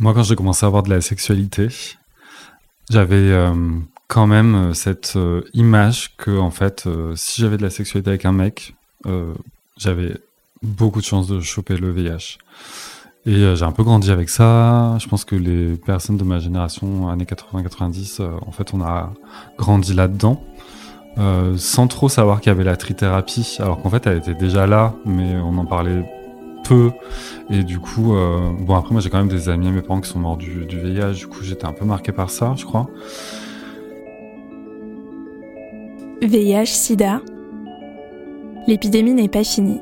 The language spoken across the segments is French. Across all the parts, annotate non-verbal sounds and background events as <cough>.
Moi, quand j'ai commencé à avoir de la sexualité, j'avais quand même cette image que, en fait, si j'avais de la sexualité avec un mec, j'avais beaucoup de chances de choper le VIH. Et euh, j'ai un peu grandi avec ça. Je pense que les personnes de ma génération, années 80-90, euh, en fait, on a grandi là-dedans. Euh, sans trop savoir qu'il y avait la trithérapie, alors qu'en fait elle était déjà là, mais on en parlait peu. Et du coup, bon après moi j'ai quand même des amis, mes parents qui sont morts du, du VIH, du coup j'étais un peu marqué par ça, je crois. VIH, SIDA. L'épidémie n'est pas finie.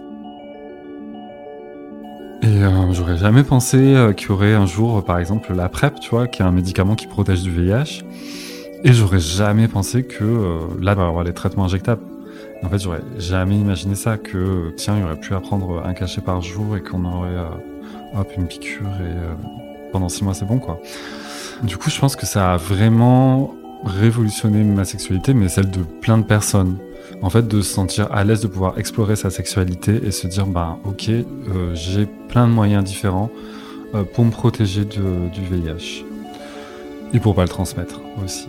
Et euh, j'aurais jamais pensé euh, qu'il y aurait un jour, par exemple, la PrEP, tu vois, qui est un médicament qui protège du VIH. Et j'aurais jamais pensé que euh, là, il va avoir les traitements injectables. En fait, j'aurais jamais imaginé ça, que tiens, il aurait pu à prendre un cachet par jour et qu'on aurait hop, une piqûre et pendant six mois, c'est bon, quoi. Du coup, je pense que ça a vraiment révolutionné ma sexualité, mais celle de plein de personnes en fait, de se sentir à l'aise de pouvoir explorer sa sexualité et se dire, bah, ok, euh, j'ai plein de moyens différents euh, pour me protéger du VIH et pour pas le transmettre aussi.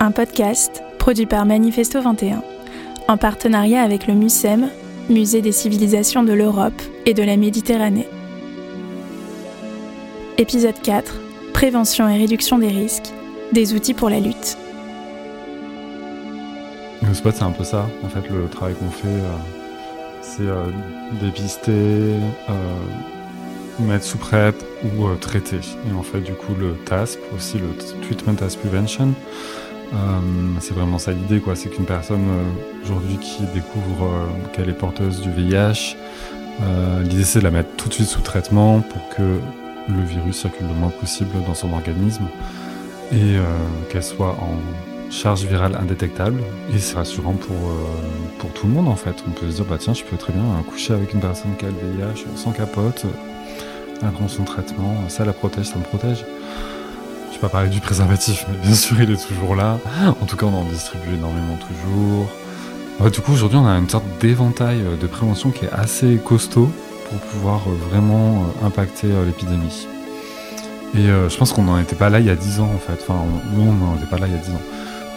Un podcast produit par Manifesto 21 en partenariat avec le MUSEM, Musée des civilisations de l'Europe et de la Méditerranée. Épisode 4 Prévention et réduction des risques, des outils pour la lutte. Le spot, c'est un peu ça. En fait, le travail qu'on fait, euh, c'est euh, dépister, euh, mettre sous PrEP ou traiter. Et en fait, du coup, le TASP, aussi le Treatment as Prevention, c'est vraiment ça l'idée, quoi. C'est qu'une personne aujourd'hui qui découvre qu'elle est porteuse du VIH, l'idée c'est de la mettre tout de suite sous traitement pour que le virus circule le moins possible dans son organisme et qu'elle soit en charge virale indétectable et c'est rassurant pour, euh, pour tout le monde en fait. On peut se dire bah tiens je peux très bien coucher avec une personne qui a le VIH sans capote, prend son traitement, ça la protège, ça me protège. Vais pas parler du préservatif mais bien sûr il est toujours là. En tout cas on en distribue énormément toujours. du coup aujourd'hui on a une sorte d'éventail de prévention qui est assez costaud pour pouvoir euh, vraiment euh, impacter l'épidémie. Et je pense qu'on n'en était pas là il y a 10 ans en fait. Enfin, nous, on n'en était pas là il y a 10 ans.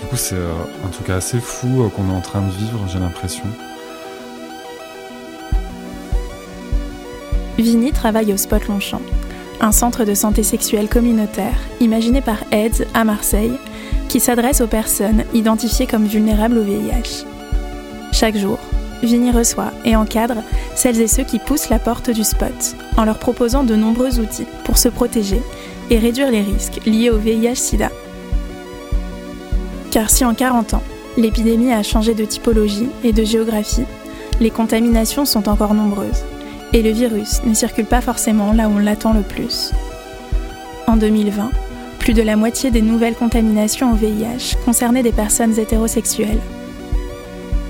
Du coup, c'est euh, un truc assez fou euh, qu'on est en train de vivre, j'ai l'impression. Vini travaille au Spot Longchamp, un centre de santé sexuelle communautaire imaginé par AIDS à Marseille, qui s'adresse aux personnes identifiées comme vulnérables au VIH. Chaque jour, Vini reçoit et encadre celles et ceux qui poussent la porte du spot en leur proposant de nombreux outils pour se protéger et réduire les risques liés au VIH-Sida. Car si en 40 ans, l'épidémie a changé de typologie et de géographie, les contaminations sont encore nombreuses et le virus ne circule pas forcément là où on l'attend le plus. En 2020, plus de la moitié des nouvelles contaminations au VIH concernaient des personnes hétérosexuelles.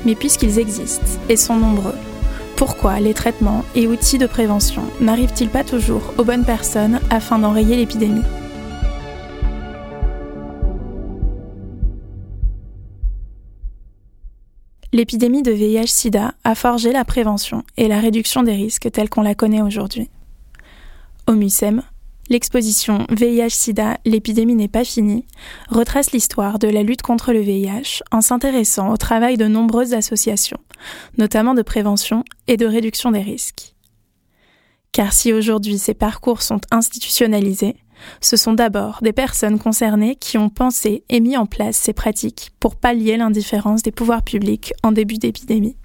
Mais puisqu'ils existent et sont nombreux, pourquoi les traitements et outils de prévention n'arrivent-ils pas toujours aux bonnes personnes afin d'enrayer l'épidémie? L'épidémie de VIH-Sida a forgé la prévention et la réduction des risques tels qu'on la connaît aujourd'hui. Au MUSEM, l'exposition VIH-Sida, l'épidémie n'est pas finie, retrace l'histoire de la lutte contre le VIH en s'intéressant au travail de nombreuses associations, notamment de prévention et de réduction des risques. Car si aujourd'hui ces parcours sont institutionnalisés, ce sont d'abord des personnes concernées qui ont pensé et mis en place ces pratiques pour pallier l'indifférence des pouvoirs publics en début d'épidémie.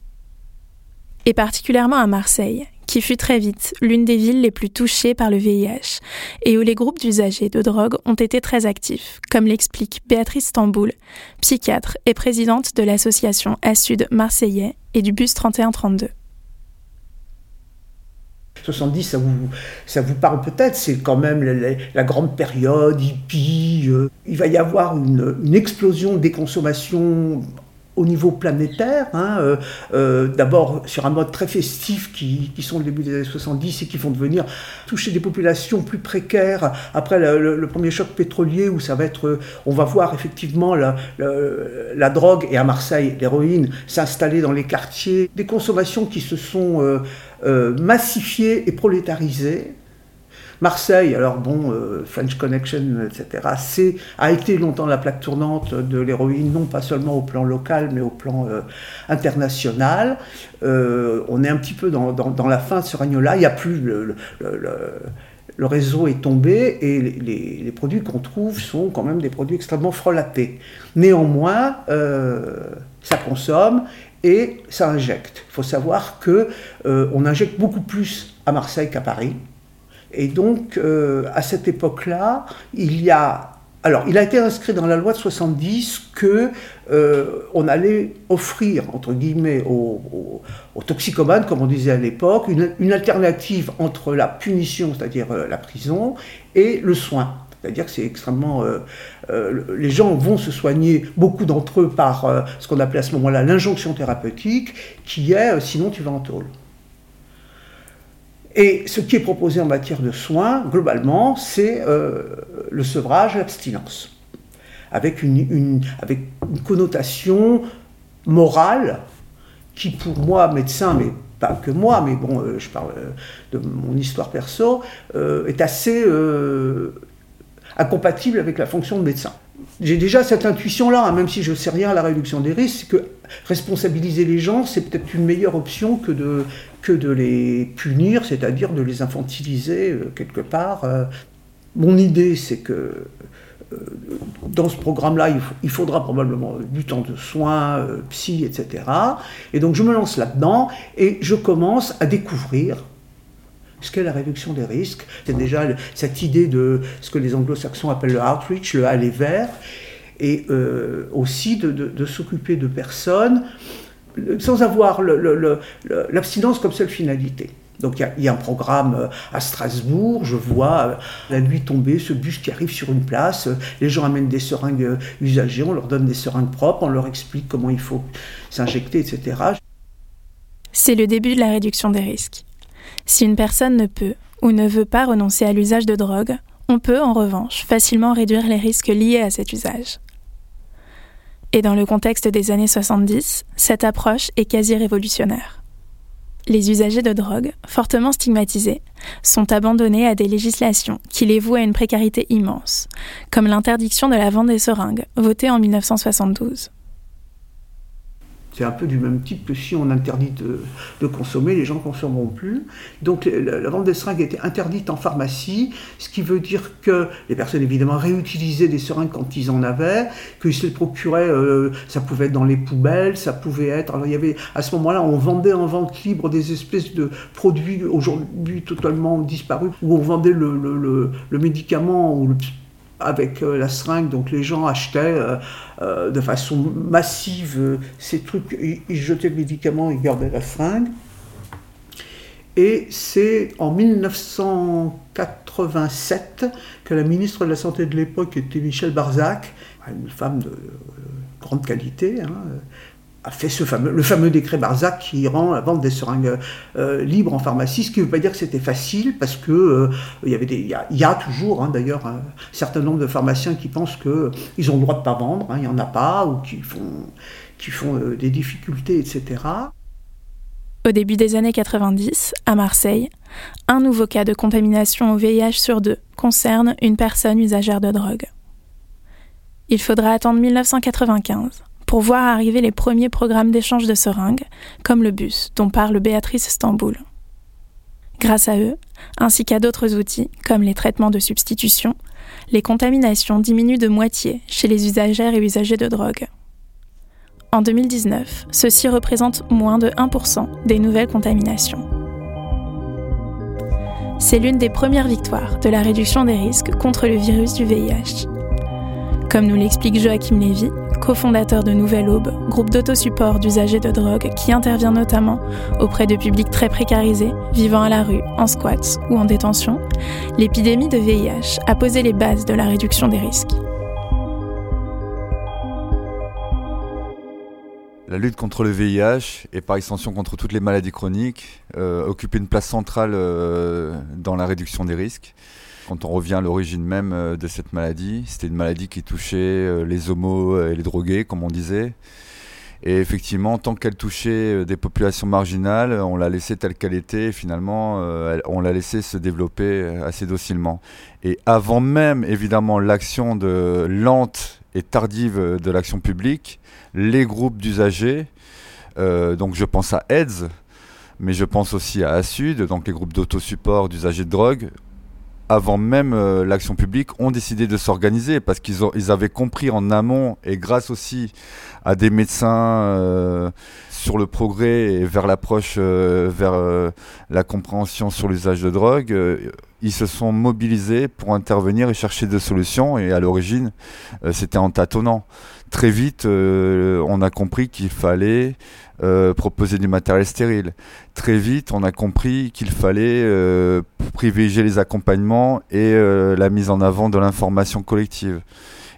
Et particulièrement à Marseille, qui fut très vite l'une des villes les plus touchées par le VIH et où les groupes d'usagers de drogue ont été très actifs, comme l'explique Béatrice Tamboul, psychiatre et présidente de l'association Assud marseillais et du bus 3132. 70, ça vous, ça vous parle peut-être, c'est quand même la, grande période hippie. Euh. il va y avoir une, explosion des consommations au niveau planétaire, hein, euh, euh, d'abord sur un mode très festif qui, qui, sont le début des années 70 et qui vont devenir toucher des populations plus précaires après le, premier choc pétrolier où ça va être, on va voir effectivement la, la, drogue et à Marseille l'héroïne s'installer dans les quartiers, des consommations qui se sont massifiées et prolétarisées Marseille, alors bon, French Connection, etc., a été longtemps la plaque tournante de l'héroïne, non pas seulement au plan local, mais au plan international. on est un petit peu dans, la fin de ce règne-là. Il n'y a plus le, réseau est tombé et les, produits qu'on trouve sont quand même des produits extrêmement frelatés. Néanmoins, euh, ça consomme et ça injecte. Il faut savoir que euh, on injecte beaucoup plus à Marseille qu'à Paris. Et donc, euh, à cette époque-là, il y a alors, il a été inscrit dans la loi de 70 que euh, on allait offrir, entre guillemets, aux, toxicomanes, comme on disait à l'époque, une, alternative entre la punition, c'est-à-dire la prison, et le soin. C'est-à-dire que c'est extrêmement... Euh, les gens vont se soigner, beaucoup d'entre eux, par ce qu'on appelait à ce moment-là l'injonction thérapeutique, qui est sinon tu vas en tôle. Et ce qui est proposé en matière de soins, globalement, c'est euh, le sevrage et l'abstinence, avec une, connotation morale qui, pour moi, médecin, mais pas que moi, mais bon, euh, je parle euh, de mon histoire perso, est assez incompatible avec la fonction de médecin. J'ai déjà cette intuition-là, hein, même si je ne sais rien à la réduction des risques, que responsabiliser les gens, c'est peut-être une meilleure option que de, que de les punir, c'est-à-dire de les infantiliser euh, quelque part. Euh. Mon idée, c'est que euh, dans ce programme-là, il, faudra probablement du temps de soins, psy, etc. Et donc je me lance là-dedans et je commence à découvrir ce qu'est la réduction des risques. C'est déjà cette idée de ce que les anglo-saxons appellent le outreach, le aller vers, et aussi de s'occuper de personnes sans avoir l'abstinence comme seule finalité. Donc il y, a un programme euh, à Strasbourg, je vois euh, la nuit tomber, ce bus qui arrive sur une place, euh, les gens amènent des seringues usagées, on leur donne des seringues propres, on leur explique comment il faut s'injecter, etc. C'est le début de la réduction des risques. Si une personne ne peut ou ne veut pas renoncer à l'usage de drogue, on peut en revanche facilement réduire les risques liés à cet usage. Et dans le contexte des années 70, cette approche est quasi révolutionnaire. Les usagers de drogue, fortement stigmatisés, sont abandonnés à des législations qui les vouent à une précarité immense, comme l'interdiction de la vente des seringues, votée en 1972. C'est un peu du même type que si on interdit de, consommer, les gens ne consommeront plus. Donc la, vente des seringues était interdite en pharmacie, ce qui veut dire que les personnes évidemment réutilisaient des seringues quand ils en avaient, qu'ils se les procuraient, euh, ça pouvait être dans les poubelles, ça pouvait être... Alors il y avait, à ce moment-là, on vendait en vente libre des espèces de produits aujourd'hui totalement disparus, où on vendait le, le, le médicament ou le avec euh, la seringue, donc les gens achetaient euh, euh, de façon massive ces trucs, ils, jetaient le médicament, ils gardaient la seringue. Et c'est en 1987 que la ministre de la Santé de l'époque était Michel Barzac, une femme de grande qualité, hein, a fait ce fameux, le fameux décret Barzac qui rend la vente des seringues euh, libres en pharmacie, ce qui ne veut pas dire que c'était facile, parce que euh, il y avait des, il y, a, toujours hein, d'ailleurs un certain nombre de pharmaciens qui pensent qu'ils ont le droit de pas vendre, hein, il n'y en a pas, ou qui font, qui font euh, des difficultés, etc. Au début des années 90, à Marseille, un nouveau cas de contamination au VIH sur deux concerne une personne usagère de drogue. Il faudra attendre 1995 pour voir arriver les premiers programmes d'échange de seringues, comme le bus dont parle Béatrice Stamboul. Grâce à eux, ainsi qu'à d'autres outils, comme les traitements de substitution, les contaminations diminuent de moitié chez les usagères et usagers de drogue. En 2019, ceci représente moins de 1% des nouvelles contaminations. C'est l'une des premières victoires de la réduction des risques contre le virus du VIH. Comme nous l'explique Joachim Lévy, cofondateur de Nouvelle Aube, groupe d'autosupport d'usagers de drogue qui intervient notamment auprès de publics très précarisés, vivant à la rue, en squats ou en détention, l'épidémie de VIH a posé les bases de la réduction des risques. La lutte contre le VIH et par extension contre toutes les maladies chroniques euh, occupe une place centrale euh, dans la réduction des risques. Quand on revient à l'origine même euh, de cette maladie, c'était une maladie qui touchait euh, les homos et les drogués, comme on disait. Et effectivement, tant qu'elle touchait des populations marginales, on l'a laissée telle qu'elle était. Finalement, on l'a laissée se développer assez docilement. Et avant même, évidemment, l'action lente et tardive de l'action publique, les groupes d'usagers, donc je pense à AIDS, mais je pense aussi à ASUD, donc les groupes d'autosupport d'usagers de drogue, avant même euh, l'action publique, ont décidé de s'organiser parce qu'ils ils avaient compris en amont et grâce aussi à des médecins euh, sur le progrès et vers l'approche, euh, vers la compréhension sur l'usage de drogue, ils se sont mobilisés pour intervenir et chercher des solutions. Et à l'origine, c'était en tâtonnant. Très vite, on a compris qu'il fallait euh, proposer du matériel stérile. Très vite, on a compris qu'il fallait euh, privilégier les accompagnements et euh, la mise en avant de l'information collective.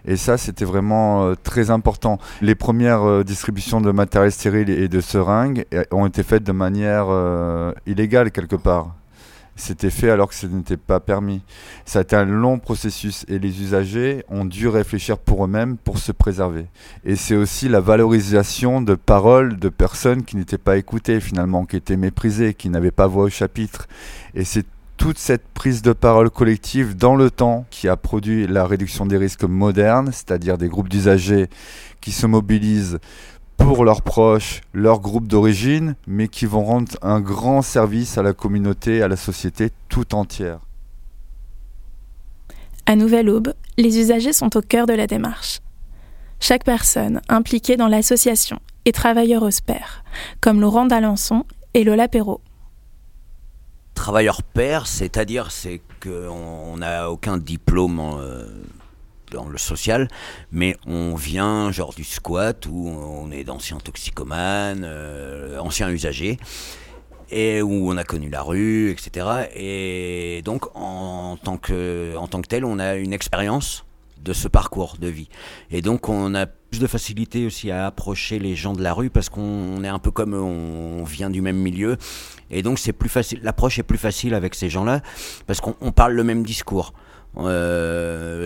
Et ça, c'était vraiment très important. Les premières distributions de matériel stérile et de seringues ont été faites de manière illégale quelque part. C'était fait alors que ce n'était pas permis. Ça a été un long processus et les usagers ont dû réfléchir pour eux-mêmes pour se préserver. Et c'est aussi la valorisation de paroles de personnes qui n'étaient pas écoutées finalement, qui étaient méprisées, qui n'avaient pas voix au chapitre. Et c'est toute cette prise de parole collective dans le temps qui a produit la réduction des risques modernes, c'est-à-dire des groupes d'usagers qui se mobilisent pour leurs proches, leur groupe d'origine, mais qui vont rendre un grand service à la communauté, à la société tout entière. À Nouvelle Aube, les usagers sont au cœur de la démarche. Chaque personne impliquée dans l'association est travailleur père, comme Laurent d'Alençon et Lola Perrault. Travailleur père, c'est-à-dire c'est qu'on n'a aucun diplôme euh, dans le social, mais on vient genre du squat où on est d'anciens toxicomanes, euh, anciens usagers, et où on a connu la rue, etc. Et donc en tant que, en tant que tel, on a une expérience de ce parcours de vie. Et donc on a plus de facilité aussi à approcher les gens de la rue parce qu'on est un peu comme on vient du même milieu. Et donc c'est plus facile, l'approche est plus facile avec ces gens-là parce qu'on parle le même discours. Euh,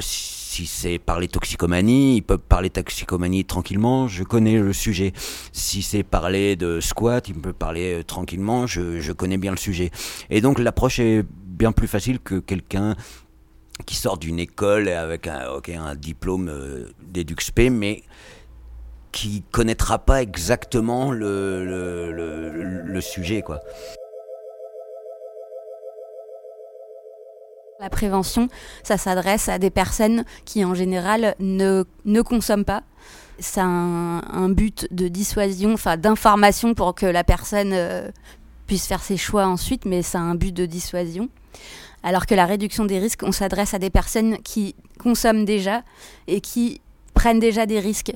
c'est parler toxicomanie, ils peuvent parler toxicomanie tranquillement, je connais le sujet. Si c'est parler de squat, ils peuvent parler euh, tranquillement, je, connais bien le sujet. Et donc l'approche est bien plus facile que quelqu'un qui sort d'une école avec un, un diplôme euh, d'EduxP, mais qui connaîtra pas exactement le, le, le sujet, quoi. La prévention, ça s'adresse à des personnes qui en général ne, ne consomment pas. C'est un, but de dissuasion, enfin d'information pour que la personne euh, puisse faire ses choix ensuite, mais c'est un but de dissuasion. Alors que la réduction des risques, on s'adresse à des personnes qui consomment déjà et qui prennent déjà des risques.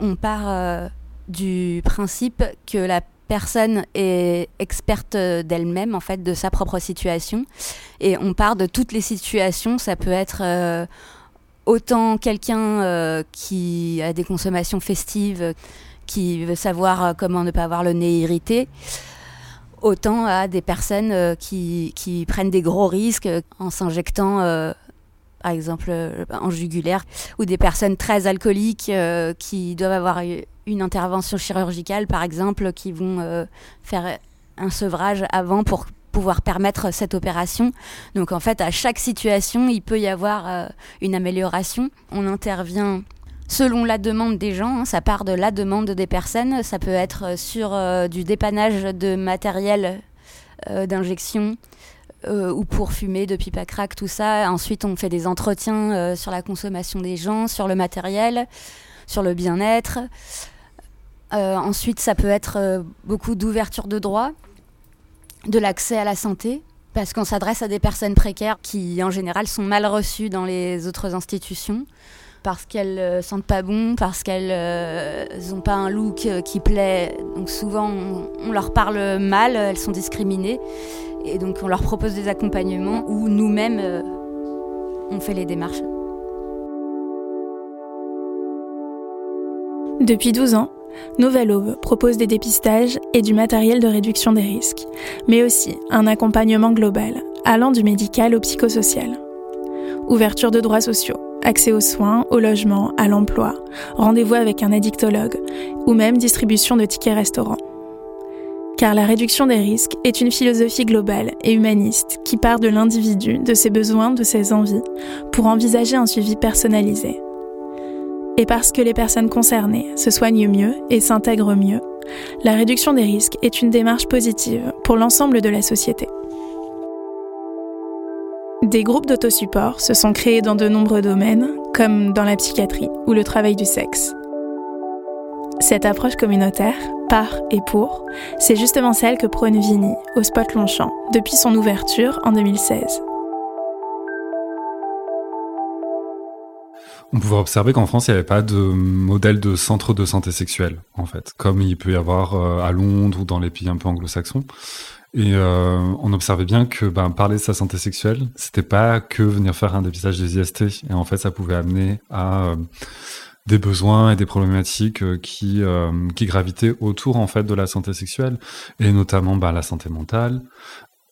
On part euh, du principe que la personne est experte d'elle-même, en fait, de sa propre situation. Et on part de toutes les situations. Ça peut être euh, autant quelqu'un euh, qui a des consommations festives, qui veut savoir euh, comment ne pas avoir le nez irrité, autant à des personnes qui, qui, prennent des gros risques en s'injectant par exemple en jugulaire, ou des personnes très alcooliques qui doivent avoir une intervention chirurgicale, par exemple, qui vont euh, faire un sevrage avant pour pouvoir permettre cette opération. Donc en fait, à chaque situation, il peut y avoir euh, une amélioration. On intervient selon la demande des gens, hein. ça part de la demande des personnes, ça peut être sur euh, du dépannage de matériel d'injection. Ou pour fumer de pipe à crack, tout ça. Ensuite, on fait des entretiens sur la consommation des gens, sur le matériel, sur le bien-être. Euh, ensuite, ça peut être euh, beaucoup d'ouverture de droits, de l'accès à la santé, parce qu'on s'adresse à des personnes précaires qui, en général, sont mal reçues dans les autres institutions, parce qu'elles euh, sentent pas bon, parce qu'elles n'ont pas un look qui plaît. Donc souvent, on, leur parle mal, elles sont discriminées, et donc on leur propose des accompagnements où nous-mêmes, on fait les démarches. Depuis 12 ans, Nouvelle Aube propose des dépistages et du matériel de réduction des risques, mais aussi un accompagnement global, allant du médical au psychosocial. Ouverture de droits sociaux, accès aux soins, au logement, à l'emploi, rendez-vous avec un addictologue ou même distribution de tickets restaurants. Car la réduction des risques est une philosophie globale et humaniste qui part de l'individu, de ses besoins, de ses envies, pour envisager un suivi personnalisé. Et parce que les personnes concernées se soignent mieux et s'intègrent mieux, la réduction des risques est une démarche positive pour l'ensemble de la société. Des groupes d'autosupport se sont créés dans de nombreux domaines, comme dans la psychiatrie ou le travail du sexe. Cette approche communautaire, par et pour, c'est justement celle que prône Vini au Spot Longchamp depuis son ouverture en 2016. On pouvait observer qu'en France, il n'y avait pas de modèle de centre de santé sexuelle, en fait, comme il peut y avoir euh, à Londres ou dans les pays un peu anglo-saxons. Et euh, on observait bien que ben, parler de sa santé sexuelle, c'était pas que venir faire un dépistage des IST. Et en fait, ça pouvait amener à euh, des besoins et des problématiques euh, qui, qui gravitaient autour en fait de la santé sexuelle, et notamment ben, la santé mentale.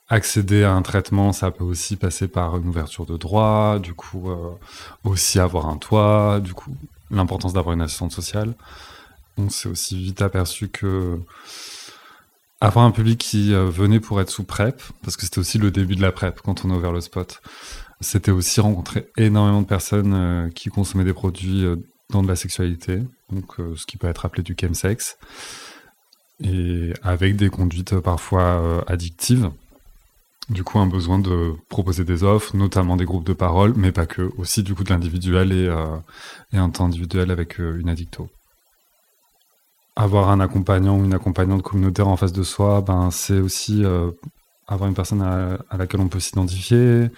Accéder à un traitement, ça peut aussi passer par une ouverture de droit, du coup aussi avoir un toit, du coup l'importance d'avoir une assistante sociale. On s'est aussi vite aperçu que avoir un public qui euh, venait pour être sous PrEP, parce que c'était aussi le début de la PrEP quand on a ouvert le spot. C'était aussi rencontrer énormément de personnes euh, qui consommaient des produits euh, dans de la sexualité, donc ce qui peut être appelé du chemsex, et avec des conduites parfois addictives. Du coup, un besoin de proposer des offres, notamment des groupes de parole, mais pas que, aussi du coup de l'individuel et, et un temps individuel avec une addicto avoir un accompagnant ou une accompagnante communautaire en face de soi, ben, c'est aussi euh, avoir une personne à, laquelle on peut s'identifier,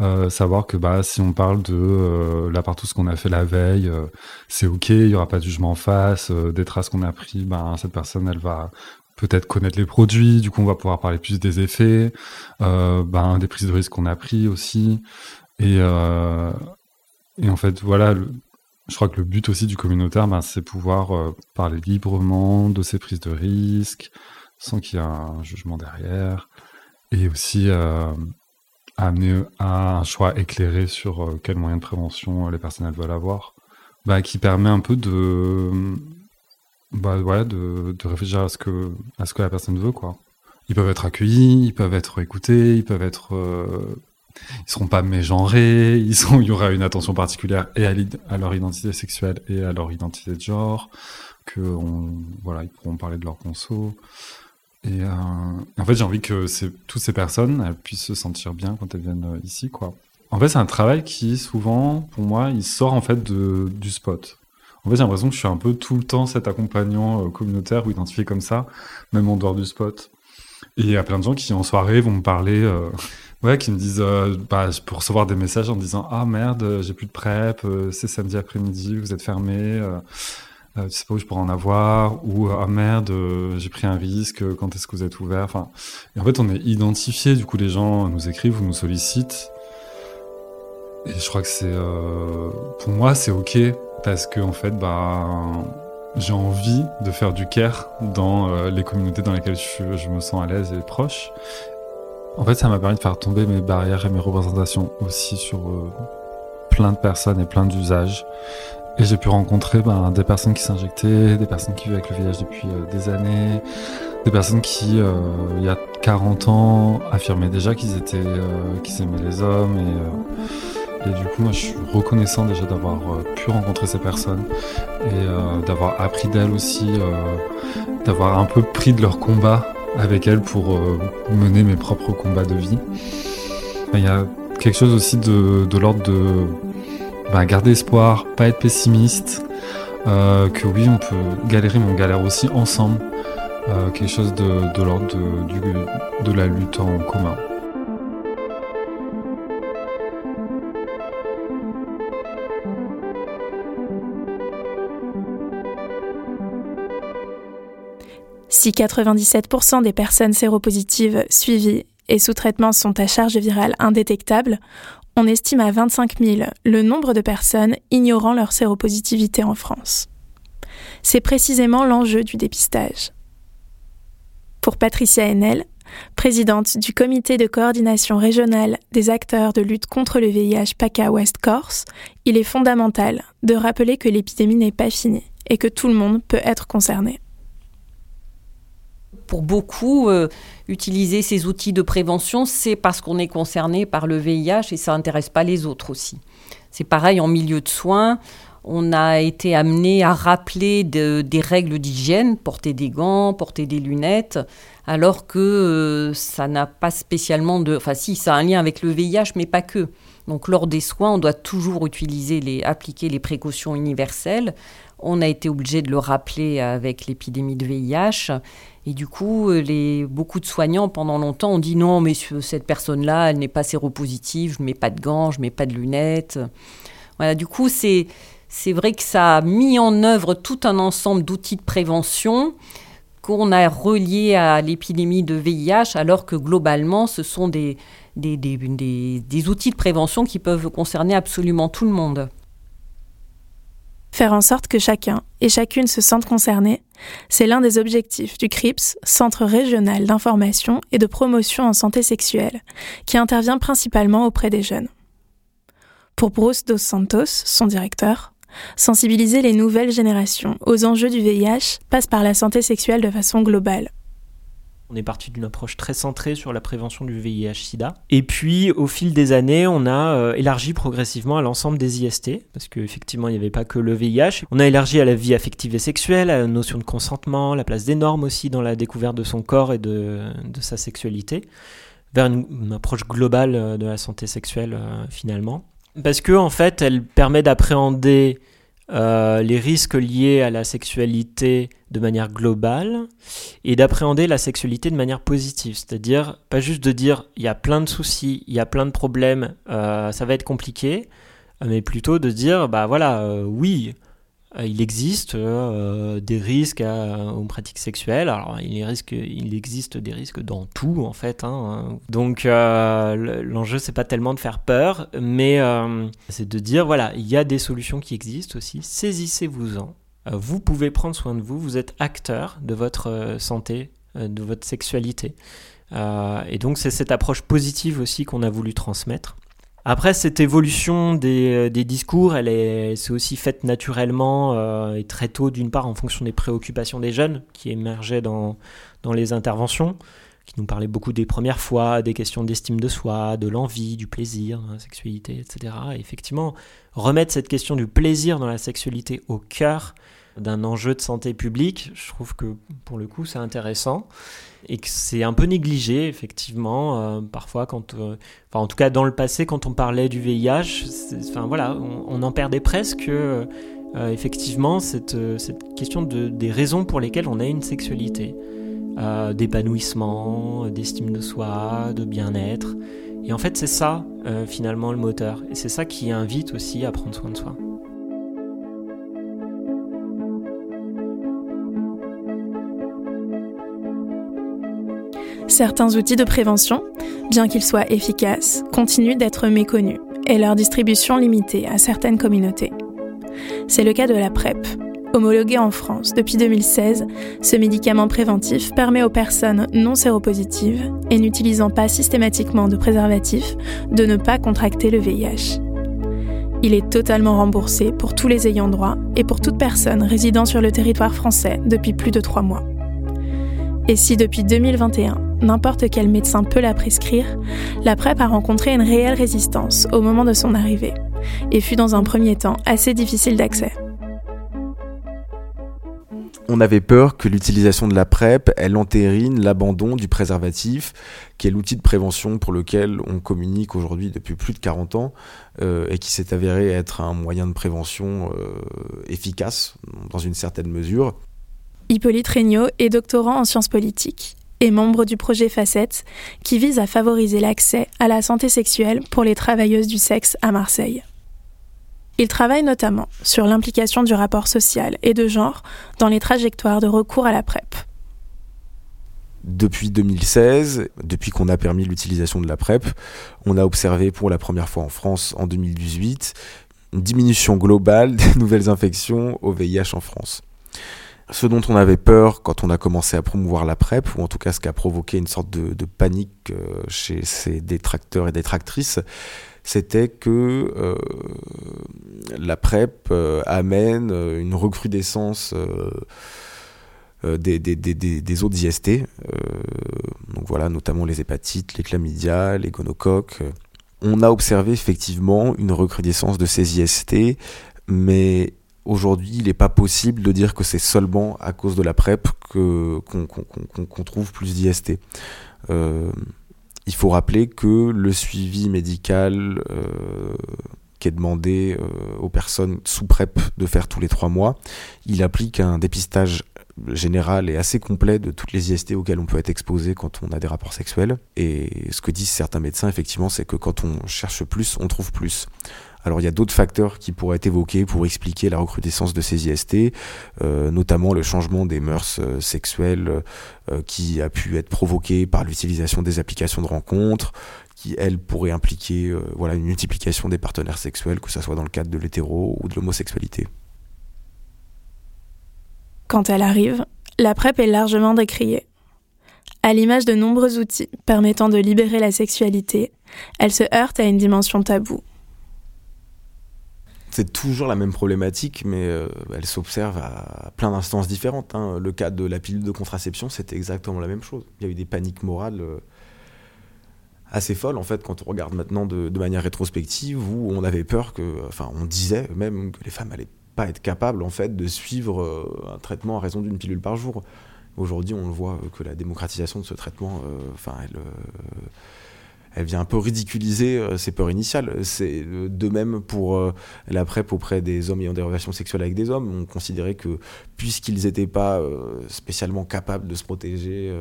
euh, savoir que bah, si on parle de euh, là partout ce qu'on a fait la veille, euh, c'est ok, il y aura pas de jugement en face, des traces qu'on a pris, ben, cette personne elle va peut-être connaître les produits, du coup on va pouvoir parler plus des effets, ben, des prises de risque qu'on a pris aussi. Et, et en fait, voilà, le, je crois que le but aussi du communautaire, ben, c'est pouvoir euh, parler librement de ses prises de risques, sans qu'il y ait un jugement derrière, et aussi euh, amener à un choix éclairé sur euh, quels moyens de prévention les personnes veulent avoir, bah, qui permet un peu de, bah, de, de, réfléchir à ce, que, à ce que la personne veut. Quoi. Ils peuvent être accueillis, ils peuvent être écoutés, ils peuvent être ils seront pas mégenrés, <laughs> il y aura une attention particulière et à, leur identité sexuelle et à leur identité de genre, que voilà, ils pourront parler de leur conso. Et euh, en fait, j'ai envie que toutes ces personnes elles puissent se sentir bien quand elles viennent euh, ici, quoi. En fait, c'est un travail qui souvent, pour moi, il sort en fait de, du spot. En fait, j'ai l'impression que je suis un peu tout le temps cet accompagnant euh, communautaire ou identifié comme ça, même en dehors du spot. Et il y a plein de gens qui en soirée vont me parler <laughs> Ouais, qui me disent, euh, bah, pour recevoir des messages en disant Ah merde, j'ai plus de prep, euh, c'est samedi après-midi, vous êtes fermé, euh, euh, tu sais pas où je pourrais en avoir, ou Ah merde, j'ai pris un risque, quand est-ce que vous êtes ouvert en fait, on est identifié, du coup, les gens nous écrivent ou nous sollicitent. Et je crois que c'est. pour moi, c'est OK, parce que, en fait, bah. J'ai envie de faire du care dans les communautés dans lesquelles je, me sens à l'aise et proche. En fait, ça m'a permis de faire tomber mes barrières et mes représentations aussi sur euh, plein de personnes et plein d'usages. Et j'ai pu rencontrer ben, des personnes qui s'injectaient, des personnes qui vivent avec le VIH depuis euh, des années, des personnes qui, euh, il y a 40 ans, affirmaient déjà qu'ils étaient, qu'ils aimaient les hommes. Et, et, du coup, moi, je suis reconnaissant déjà d'avoir pu rencontrer ces personnes et d'avoir appris d'elles aussi, d'avoir un peu pris de leur combat avec elle pour euh, mener mes propres combats de vie. Il y a quelque chose aussi de, l'ordre de bah, garder espoir, pas être pessimiste, euh, que oui, on peut galérer, mais on galère aussi ensemble. Euh, quelque chose de, l'ordre de, de la lutte en commun. Si 97% des personnes séropositives suivies et sous traitement sont à charge virale indétectable, on estime à 25 000 le nombre de personnes ignorant leur séropositivité en France. C'est précisément l'enjeu du dépistage. Pour Patricia Henel, présidente du comité de coordination régionale des acteurs de lutte contre le VIH PACA West Corse, il est fondamental de rappeler que l'épidémie n'est pas finie et que tout le monde peut être concerné. Pour beaucoup, euh, utiliser ces outils de prévention, c'est parce qu'on est concerné par le VIH et ça n'intéresse pas les autres aussi. C'est pareil en milieu de soins on a été amené à rappeler des règles d'hygiène, porter des gants, porter des lunettes, alors que euh, ça n'a pas spécialement de... Enfin si, ça a un lien avec le VIH, mais pas que. Donc lors des soins, on doit toujours utiliser les, appliquer les précautions universelles. On a été obligé de le rappeler avec l'épidémie de VIH. Et du coup, les, beaucoup de soignants, pendant longtemps, ont dit non, mais cette personne-là, elle n'est pas séropositive, je mets pas de gants, je mets pas de lunettes. Voilà, du coup, c'est c'est vrai que ça a mis en œuvre tout un ensemble d'outils de prévention qu'on a reliés à l'épidémie de VIH, alors que globalement, ce sont des, des, des, outils de prévention qui peuvent concerner absolument tout le monde. Faire en sorte que chacun et chacune se sentent concernés, c'est l'un des objectifs du CRIPS, Centre régional d'information et de promotion en santé sexuelle, qui intervient principalement auprès des jeunes. Pour Bruce Dos Santos, son directeur, Sensibiliser les nouvelles générations aux enjeux du VIH passe par la santé sexuelle de façon globale. On est parti d'une approche très centrée sur la prévention du VIH-Sida. Et puis, au fil des années, on a euh, élargi progressivement à l'ensemble des IST, parce qu'effectivement, il n'y avait pas que le VIH. On a élargi à la vie affective et sexuelle, à la notion de consentement, la place des normes aussi dans la découverte de son corps et de, sa sexualité, vers une, approche globale euh, de la santé sexuelle euh, finalement. Parce que en fait, elle permet d'appréhender euh, les risques liés à la sexualité de manière globale et d'appréhender la sexualité de manière positive. C'est-à-dire, pas juste de dire il y a plein de soucis, il y a plein de problèmes, euh, ça va être compliqué, mais plutôt de dire bah voilà, euh, oui, euh, il existe euh, des risques aux pratiques sexuelles. Alors, il, il, existe des risques dans tout, en fait. Hein. Donc, euh, l'enjeu, c'est pas tellement de faire peur, mais c'est de dire voilà, il y a des solutions qui existent aussi. Saisissez-vous-en. vous pouvez prendre soin de vous. Vous êtes acteur de votre santé, de votre sexualité. et donc, c'est cette approche positive aussi qu'on a voulu transmettre. Après, cette évolution des, euh, discours, elle est, c'est aussi faite naturellement euh, et très tôt, d'une part, en fonction des préoccupations des jeunes qui émergeaient dans, dans les interventions, qui nous parlaient beaucoup des premières fois, des questions d'estime de soi, de l'envie, du plaisir dans la sexualité, etc. Et effectivement, remettre cette question du plaisir dans la sexualité au cœur d'un enjeu de santé publique, je trouve que pour le coup, c'est intéressant et que c'est un peu négligé effectivement euh, parfois quand euh, enfin en tout cas dans le passé quand on parlait du VIH enfin voilà on, en perdait presque euh, effectivement cette, cette question de, des raisons pour lesquelles on a une sexualité. D'épanouissement d'estime de soi de bien-être. Et en fait c'est ça finalement le moteur. Et c'est ça qui invite aussi à prendre soin de soi Certains outils de prévention, bien qu'ils soient efficaces, continuent d'être méconnus et leur distribution limitée à certaines communautés. C'est le cas de la PrEP. Homologué en France depuis 2016, ce médicament préventif permet aux personnes non séropositives et n'utilisant pas systématiquement de préservatif de ne pas contracter le VIH. Il est totalement remboursé pour tous les ayants droit et pour toute personne résidant sur le territoire français depuis plus de trois mois. Et si depuis 2021, n'importe quel médecin peut la prescrire, la PrEP a rencontré une réelle résistance au moment de son arrivée et fut dans un premier temps assez difficile d'accès. On avait peur que l'utilisation de la PrEP, elle entérine l'abandon du préservatif, qui est l'outil de prévention pour lequel on communique aujourd'hui depuis plus de 40 ans euh, et qui s'est avéré être un moyen de prévention euh, efficace dans une certaine mesure. Hippolyte Regnault est doctorant en sciences politiques et membre du projet Facette qui vise à favoriser l'accès à la santé sexuelle pour les travailleuses du sexe à Marseille. Il travaille notamment sur l'implication du rapport social et de genre dans les trajectoires de recours à la PrEP. Depuis 2016, depuis qu'on a permis l'utilisation de la PrEP, on a observé pour la première fois en France en 2018 une diminution globale <laughs> des nouvelles infections au VIH en France. Ce dont on avait peur quand on a commencé à promouvoir la PrEP, ou en tout cas ce qui a provoqué une sorte de, panique euh, chez ces détracteurs et détractrices, c'était que euh, la PrEP euh, amène une recrudescence des, des, autres IST, donc voilà, notamment les hépatites, les chlamydia, les gonocoques. On a observé effectivement une recrudescence de ces IST, mais aujourd'hui, il n'est pas possible de dire que c'est seulement à cause de la PrEP qu'on trouve plus d'IST. Euh, il faut rappeler que le suivi médical euh, qui est demandé euh, aux personnes sous PrEP de faire tous les trois mois, il applique un dépistage général et assez complet de toutes les IST auxquelles on peut être exposé quand on a des rapports sexuels. Et ce que disent certains médecins, effectivement, c'est que quand on cherche plus, on trouve plus. Alors il y a d'autres facteurs qui pourraient être évoqués pour expliquer la recrudescence de ces IST, euh, notamment le changement des mœurs euh, sexuelles euh, qui a pu être provoqué par l'utilisation des applications de rencontres, qui elles pourraient impliquer voilà, une multiplication des partenaires sexuels, que ce soit dans le cadre de l'hétéro ou de l'homosexualité. Quand elle arrive, la PrEP est largement décriée. À l'image de nombreux outils permettant de libérer la sexualité, elle se heurte à une dimension taboue c'est toujours la même problématique, mais euh, elle s'observe à plein d'instances différentes. Hein. Le cas de la pilule de contraception, c'était exactement la même chose. Il y a eu des paniques morales euh, assez folles, en fait, quand on regarde maintenant de, manière rétrospective, où on avait peur que, enfin, on disait même que les femmes n'allaient pas être capables, en fait, de suivre euh, un traitement à raison d'une pilule par jour. Aujourd'hui, on voit que la démocratisation de ce traitement, enfin, elle elle vient un peu ridiculiser euh, ses peurs initiales. C'est euh, de même pour euh, la PrEP auprès des hommes ayant des relations sexuelles avec des hommes. On considérait que puisqu'ils n'étaient pas spécialement capables de se protéger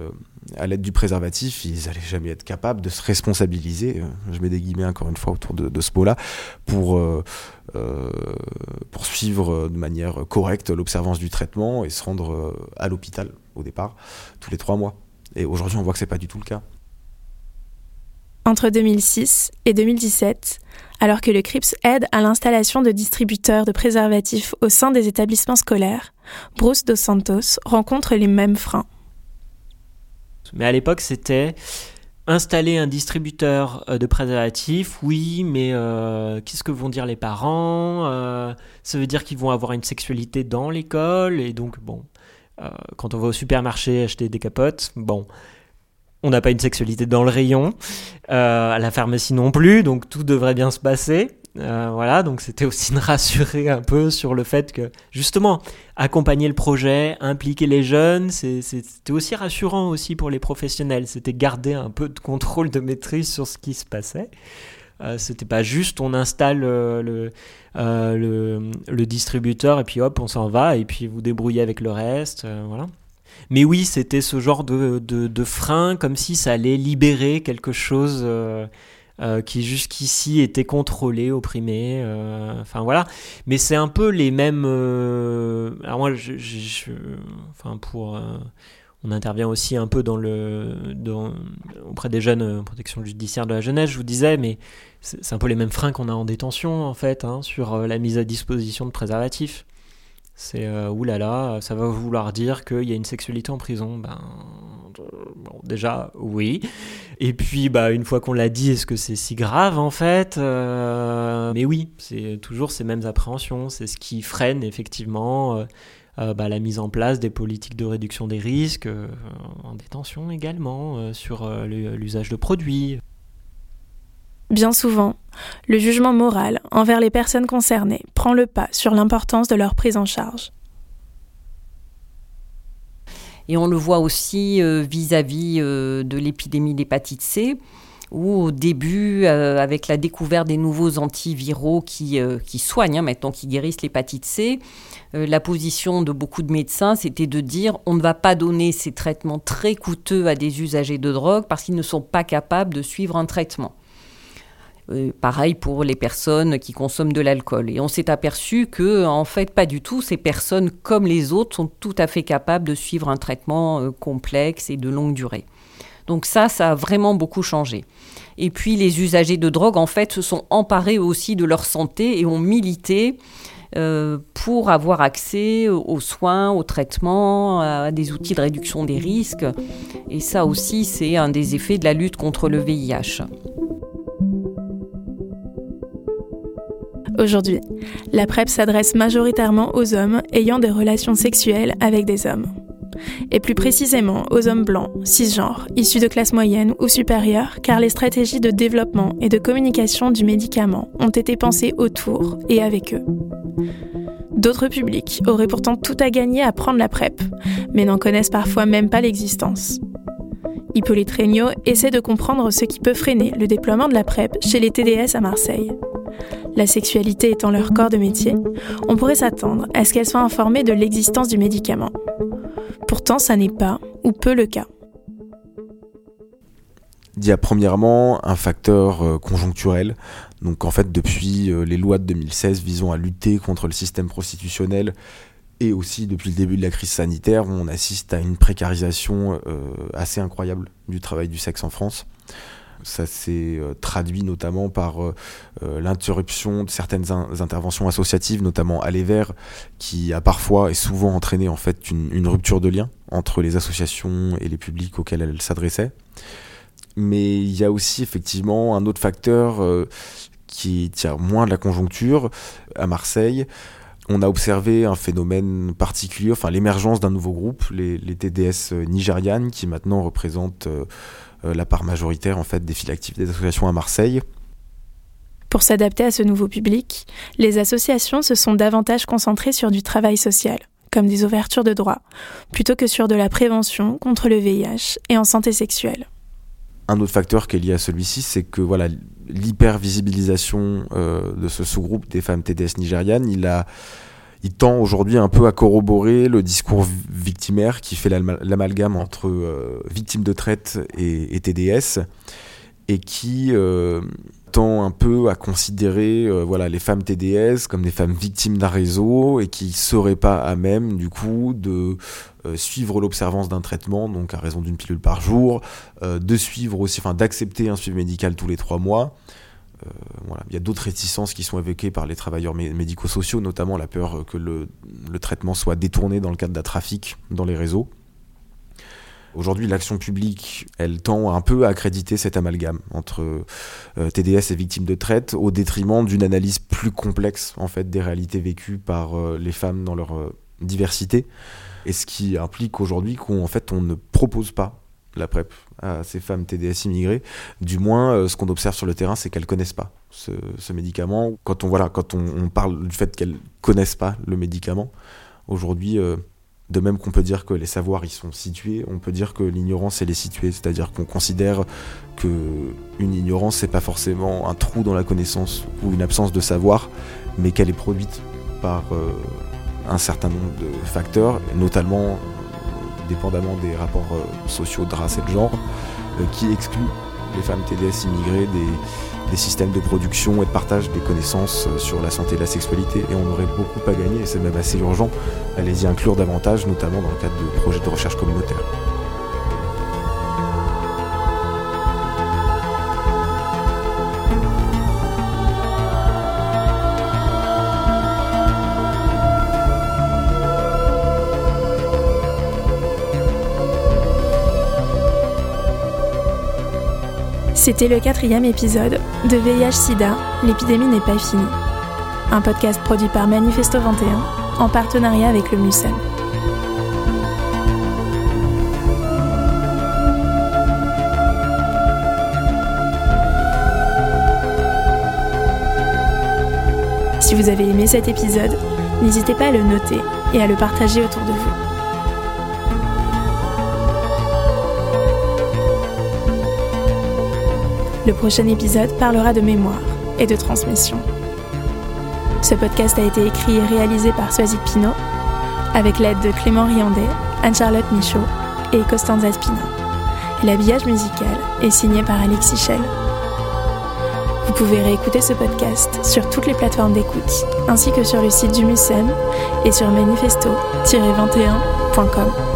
à l'aide du préservatif, ils n'allaient jamais être capables de se responsabiliser. Je mets des guillemets encore une fois autour de, ce mot-là pour poursuivre de manière correcte l'observance du traitement et se rendre à l'hôpital au départ tous les trois mois. Et aujourd'hui, on voit que c'est pas du tout le cas. Entre 2006 et 2017, alors que le CRIPS aide à l'installation de distributeurs de préservatifs au sein des établissements scolaires, Bruce Dos Santos rencontre les mêmes freins. Mais à l'époque, c'était installer un distributeur euh, de préservatifs, oui, mais euh, qu'est-ce que vont dire les parents euh, Ça veut dire qu'ils vont avoir une sexualité dans l'école, et donc, bon, quand on va au supermarché acheter des capotes, bon, on n'a pas une sexualité dans le rayon, euh, à la pharmacie non plus, donc tout devrait bien se passer. Euh, voilà, donc c'était aussi de <laughs> rassurer un peu sur le fait que, justement, accompagner le projet, impliquer les jeunes, c'était aussi rassurant aussi pour les professionnels. C'était garder un peu de contrôle, de maîtrise sur ce qui se passait. Euh, c'était pas juste on installe le, le, distributeur et puis hop, on s'en va et puis vous débrouillez avec le reste. voilà. Mais oui, c'était ce genre de, de, frein, comme si ça allait libérer quelque chose euh, euh, qui jusqu'ici était contrôlé, opprimé. Euh, enfin voilà. Mais c'est un peu les mêmes. alors moi, enfin pour. on intervient aussi un peu dans le, auprès des jeunes protection judiciaire de la jeunesse, je vous disais, mais c'est un peu les mêmes freins qu'on a en détention, en fait, hein, sur la mise à disposition de préservatifs. C'est euh, oulala, ça va vouloir dire qu'il y a une sexualité en prison. Ben, bon, déjà, oui. Et puis, bah, une fois qu'on l'a dit, est-ce que c'est si grave en fait euh, Mais oui, c'est toujours ces mêmes appréhensions. C'est ce qui freine effectivement euh, euh, bah, la mise en place des politiques de réduction des risques, en détention également, sur l'usage de produits. Bien souvent, le jugement moral envers les personnes concernées prend le pas sur l'importance de leur prise en charge. Et on le voit aussi euh, vis-à-vis euh, de l'épidémie d'hépatite C, où au début, euh, avec la découverte des nouveaux antiviraux qui, soignent, hein, maintenant qui guérissent l'hépatite C, la position de beaucoup de médecins, c'était de dire on ne va pas donner ces traitements très coûteux à des usagers de drogue parce qu'ils ne sont pas capables de suivre un traitement. Euh, pareil pour les personnes qui consomment de l'alcool. Et on s'est aperçu que, en fait, pas du tout. Ces personnes, comme les autres, sont tout à fait capables de suivre un traitement euh, complexe et de longue durée. Donc ça, ça a vraiment beaucoup changé. Et puis les usagers de drogue, en fait, se sont emparés aussi de leur santé et ont milité euh, pour avoir accès aux soins, aux traitements, à des outils de réduction des risques. Et ça aussi, c'est un des effets de la lutte contre le VIH. Aujourd'hui, la PrEP s'adresse majoritairement aux hommes ayant des relations sexuelles avec des hommes. Et plus précisément aux hommes blancs, cisgenres, issus de classes moyennes ou supérieures, car les stratégies de développement et de communication du médicament ont été pensées autour et avec eux. D'autres publics auraient pourtant tout à gagner à prendre la PrEP, mais n'en connaissent parfois même pas l'existence. Hippolyte Regnault essaie de comprendre ce qui peut freiner le déploiement de la PrEP chez les TDS à Marseille. La sexualité étant leur corps de métier, on pourrait s'attendre à ce qu'elles soient informées de l'existence du médicament. Pourtant, ça n'est pas ou peu le cas. Il y a premièrement un facteur euh, conjoncturel. Donc en fait, depuis euh, les lois de 2016 visant à lutter contre le système prostitutionnel et aussi depuis le début de la crise sanitaire, on assiste à une précarisation euh, assez incroyable du travail du sexe en France. Ça s'est euh, traduit notamment par euh, euh, l'interruption de certaines interventions associatives, notamment Aller Vert, qui a parfois et souvent entraîné en fait une, rupture de lien entre les associations et les publics auxquels elles s'adressaient. Mais il y a aussi effectivement un autre facteur qui tient moins de la conjoncture. À Marseille, on a observé un phénomène particulier, enfin l'émergence d'un nouveau groupe, les, TDS nigérianes, qui maintenant représentent la part majoritaire en fait des files actives des associations à Marseille. Pour s'adapter à ce nouveau public, les associations se sont davantage concentrées sur du travail social, comme des ouvertures de droits, plutôt que sur de la prévention contre le VIH et en santé sexuelle. Un autre facteur qui est lié à celui-ci, c'est que voilà, l'hypervisibilisation euh, de ce sous-groupe des femmes TDS nigérianes, il a il tend aujourd'hui un peu à corroborer le discours victimaire qui fait l'amalgame entre euh, victimes de traite et, TDS et qui euh, tend un peu à considérer euh, voilà, les femmes TDS comme des femmes victimes d'un réseau et qui ne seraient pas à même du coup de suivre l'observance d'un traitement, donc à raison d'une pilule par jour, de suivre aussi, enfin d'accepter un suivi médical tous les trois mois. Euh. Il y a d'autres réticences qui sont évoquées par les travailleurs médico-sociaux, notamment la peur que le, traitement soit détourné dans le cadre d'un trafic dans les réseaux. Aujourd'hui, l'action publique, elle tend un peu à accréditer cet amalgame entre euh, TDS et victimes de traite, au détriment d'une analyse plus complexe en fait des réalités vécues par euh, les femmes dans leur diversité, et ce qui implique aujourd'hui qu'en fait on ne propose pas la PrEP à ces femmes TDS immigrées. Du moins, euh, ce qu'on observe sur le terrain, c'est qu'elles connaissent pas ce, médicament. Quand on, voilà, quand on, parle du fait qu'elles connaissent pas le médicament, aujourd'hui, euh, de même qu'on peut dire que les savoirs y sont situés, on peut dire que l'ignorance elle est située, c'est-à-dire qu'on considère que une ignorance c'est pas forcément un trou dans la connaissance ou une absence de savoir, mais qu'elle est produite par euh, un certain nombre de facteurs, notamment dépendamment des rapports euh, sociaux de race et de genre, euh, qui exclut les femmes TDS immigrées des, systèmes de production et de partage des connaissances euh, sur la santé et la sexualité. Et on aurait beaucoup à gagner, et c'est même assez urgent, à les y inclure davantage, notamment dans le cadre de projets de recherche communautaire. C'était le quatrième épisode de VIH-Sida, l'épidémie n'est pas finie. Un podcast produit par Manifesto 21 en partenariat avec le MUSEM. Si vous avez aimé cet épisode, n'hésitez pas à le noter et à le partager autour de vous. Le prochain épisode parlera de mémoire et de transmission. Ce podcast a été écrit et réalisé par Soazic Pinot, avec l'aide de Clément Riandet, Anne-Charlotte Michaud et Costanza Spina. L'habillage musical est signé par Alexis Schell. Vous pouvez réécouter ce podcast sur toutes les plateformes d'écoute, ainsi que sur le site du MUSEM et sur manifesto-21.com.